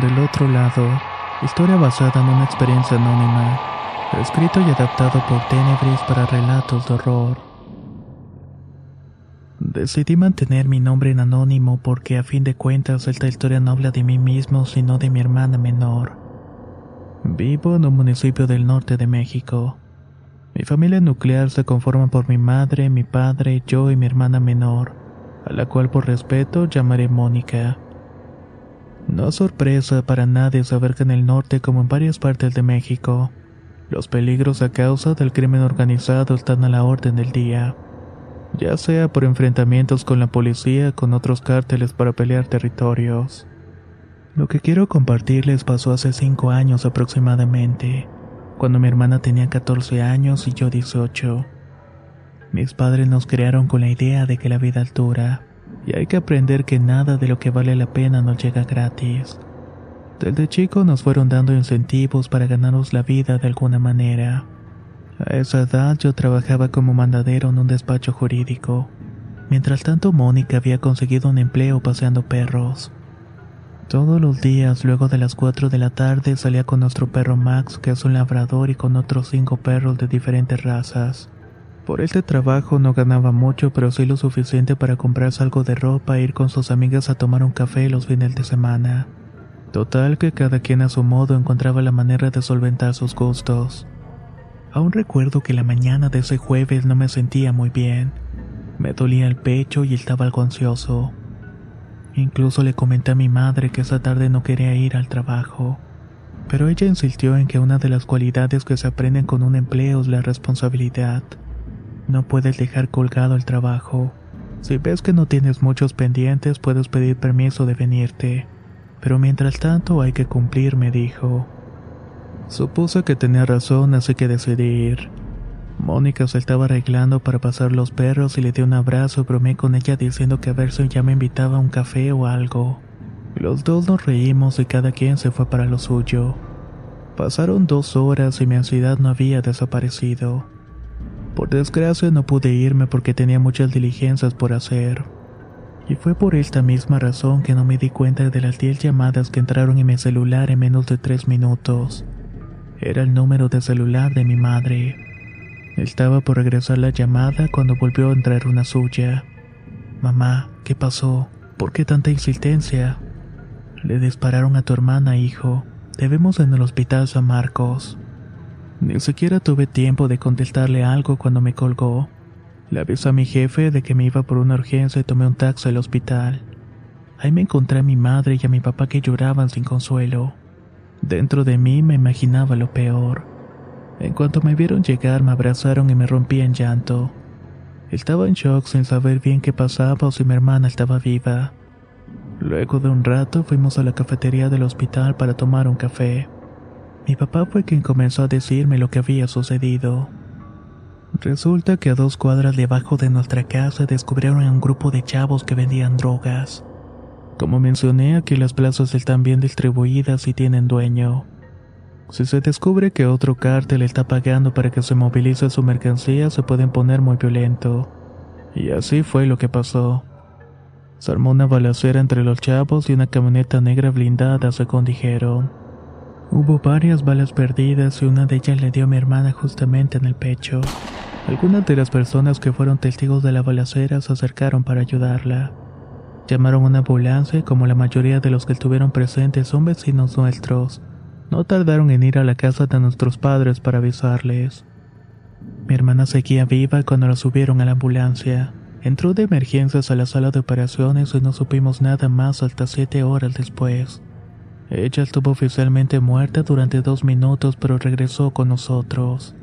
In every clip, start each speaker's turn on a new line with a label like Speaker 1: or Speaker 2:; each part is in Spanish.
Speaker 1: Del otro lado, historia basada en una experiencia anónima, escrito y adaptado por Tenebris para relatos de horror. Decidí mantener mi nombre en anónimo porque a fin de cuentas esta historia no habla de mí mismo sino de mi hermana menor. Vivo en un municipio del norte de México. Mi familia nuclear se conforma por mi madre, mi padre, yo y mi hermana menor, a la cual por respeto llamaré Mónica. No es sorpresa para nadie saber que en el norte, como en varias partes de México, los peligros a causa del crimen organizado están a la orden del día, ya sea por enfrentamientos con la policía, con otros cárteles para pelear territorios. Lo que quiero compartirles pasó hace cinco años aproximadamente, cuando mi hermana tenía 14 años y yo 18. Mis padres nos crearon con la idea de que la vida altura y hay que aprender que nada de lo que vale la pena nos llega gratis. Desde chico nos fueron dando incentivos para ganarnos la vida de alguna manera. A esa edad yo trabajaba como mandadero en un despacho jurídico. Mientras tanto Mónica había conseguido un empleo paseando perros. Todos los días, luego de las 4 de la tarde, salía con nuestro perro Max, que es un labrador, y con otros cinco perros de diferentes razas. Por este trabajo no ganaba mucho, pero sí lo suficiente para comprarse algo de ropa e ir con sus amigas a tomar un café los fines de semana. Total que cada quien a su modo encontraba la manera de solventar sus gustos. Aún recuerdo que la mañana de ese jueves no me sentía muy bien. Me dolía el pecho y estaba algo ansioso. Incluso le comenté a mi madre que esa tarde no quería ir al trabajo. Pero ella insistió en que una de las cualidades que se aprenden con un empleo es la responsabilidad. No puedes dejar colgado el trabajo. Si ves que no tienes muchos pendientes, puedes pedir permiso de venirte. Pero mientras tanto hay que cumplir, me dijo. Supuse que tenía razón, así que decidí ir. Mónica se estaba arreglando para pasar los perros y le di un abrazo y bromeé con ella diciendo que a ver si ya me invitaba a un café o algo. Los dos nos reímos y cada quien se fue para lo suyo. Pasaron dos horas y mi ansiedad no había desaparecido. Por desgracia no pude irme porque tenía muchas diligencias por hacer. Y fue por esta misma razón que no me di cuenta de las 10 llamadas que entraron en mi celular en menos de 3 minutos. Era el número de celular de mi madre. Estaba por regresar la llamada cuando volvió a entrar una suya. Mamá, ¿qué pasó? ¿Por qué tanta insistencia? Le dispararon a tu hermana, hijo. Debemos en el hospital San Marcos. Ni siquiera tuve tiempo de contestarle algo cuando me colgó. Le avisé a mi jefe de que me iba por una urgencia y tomé un taxi al hospital. Ahí me encontré a mi madre y a mi papá que lloraban sin consuelo. Dentro de mí me imaginaba lo peor. En cuanto me vieron llegar me abrazaron y me rompí en llanto. Estaba en shock sin saber bien qué pasaba o si mi hermana estaba viva. Luego de un rato fuimos a la cafetería del hospital para tomar un café. Mi papá fue quien comenzó a decirme lo que había sucedido. Resulta que a dos cuadras debajo de nuestra casa descubrieron a un grupo de chavos que vendían drogas. Como mencioné, aquí las plazas están bien distribuidas y tienen dueño. Si se descubre que otro cártel está pagando para que se movilice su mercancía, se pueden poner muy violento. Y así fue lo que pasó. Se armó una balacera entre los chavos y una camioneta negra blindada, según dijeron. Hubo varias balas perdidas y una de ellas le dio a mi hermana justamente en el pecho. Algunas de las personas que fueron testigos de la balacera se acercaron para ayudarla. Llamaron una ambulancia y como la mayoría de los que estuvieron presentes son vecinos nuestros, no tardaron en ir a la casa de nuestros padres para avisarles. Mi hermana seguía viva cuando la subieron a la ambulancia. Entró de emergencias a la sala de operaciones y no supimos nada más hasta siete horas después. Ella estuvo oficialmente muerta durante dos minutos pero regresó con nosotros.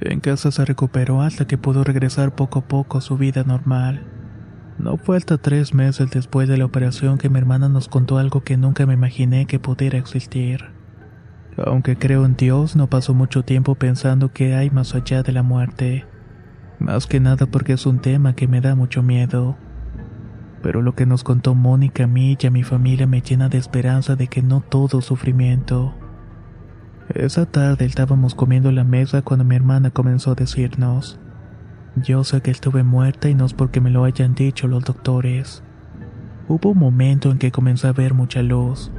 Speaker 1: En casa se recuperó hasta que pudo regresar poco a poco a su vida normal. No fue hasta tres meses después de la operación que mi hermana nos contó algo que nunca me imaginé que pudiera existir. Aunque creo en Dios, no pasó mucho tiempo pensando que hay más allá de la muerte. Más que nada porque es un tema que me da mucho miedo. Pero lo que nos contó Mónica a mí y a mi familia me llena de esperanza de que no todo sufrimiento. Esa tarde estábamos comiendo en la mesa cuando mi hermana comenzó a decirnos, yo sé que estuve muerta y no es porque me lo hayan dicho los doctores. Hubo un momento en que comencé a ver mucha luz.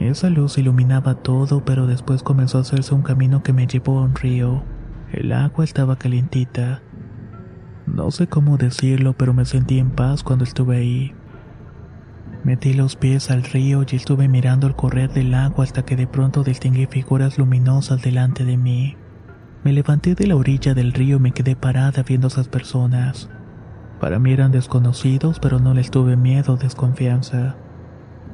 Speaker 1: Esa luz iluminaba todo, pero después comenzó a hacerse un camino que me llevó a un río. El agua estaba calientita. No sé cómo decirlo, pero me sentí en paz cuando estuve ahí. Metí los pies al río y estuve mirando el correr del agua hasta que de pronto distinguí figuras luminosas delante de mí. Me levanté de la orilla del río y me quedé parada viendo esas personas. Para mí eran desconocidos, pero no les tuve miedo o desconfianza.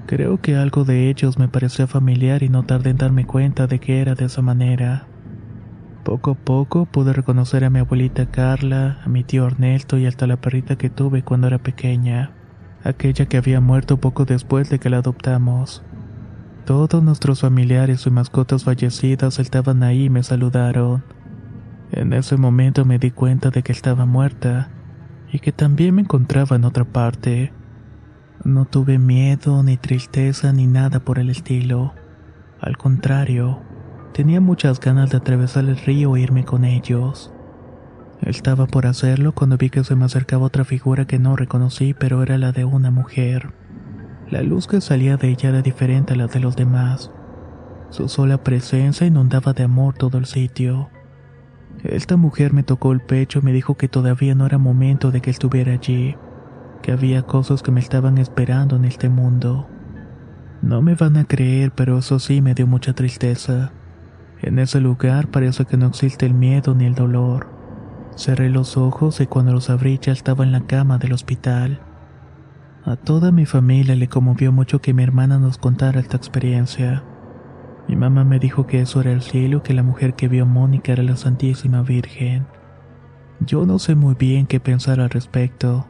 Speaker 1: Creo que algo de ellos me pareció familiar y no tardé en darme cuenta de que era de esa manera. Poco a poco pude reconocer a mi abuelita Carla, a mi tío Ernesto y hasta la perrita que tuve cuando era pequeña, aquella que había muerto poco después de que la adoptamos. Todos nuestros familiares y mascotas fallecidas estaban ahí y me saludaron. En ese momento me di cuenta de que estaba muerta y que también me encontraba en otra parte. No tuve miedo, ni tristeza, ni nada por el estilo. Al contrario, tenía muchas ganas de atravesar el río e irme con ellos. Estaba por hacerlo cuando vi que se me acercaba otra figura que no reconocí, pero era la de una mujer. La luz que salía de ella era diferente a la de los demás. Su sola presencia inundaba de amor todo el sitio. Esta mujer me tocó el pecho y me dijo que todavía no era momento de que estuviera allí que había cosas que me estaban esperando en este mundo. No me van a creer, pero eso sí me dio mucha tristeza. En ese lugar parece que no existe el miedo ni el dolor. Cerré los ojos y cuando los abrí ya estaba en la cama del hospital. A toda mi familia le conmovió mucho que mi hermana nos contara esta experiencia. Mi mamá me dijo que eso era el cielo y que la mujer que vio Mónica era la Santísima Virgen. Yo no sé muy bien qué pensar al respecto.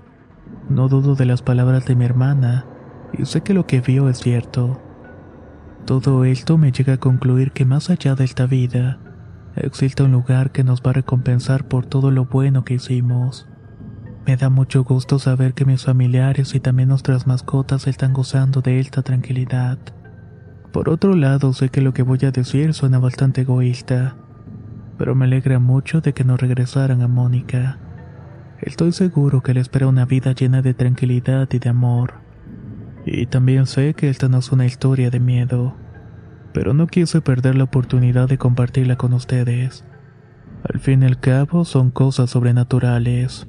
Speaker 1: No dudo de las palabras de mi hermana y sé que lo que vio es cierto. Todo esto me llega a concluir que más allá de esta vida, existe un lugar que nos va a recompensar por todo lo bueno que hicimos. Me da mucho gusto saber que mis familiares y también nuestras mascotas están gozando de esta tranquilidad. Por otro lado, sé que lo que voy a decir suena bastante egoísta, pero me alegra mucho de que no regresaran a Mónica. Estoy seguro que le espera una vida llena de tranquilidad y de amor. Y también sé que esta no es una historia de miedo, pero no quise perder la oportunidad de compartirla con ustedes. Al fin y al cabo son cosas sobrenaturales.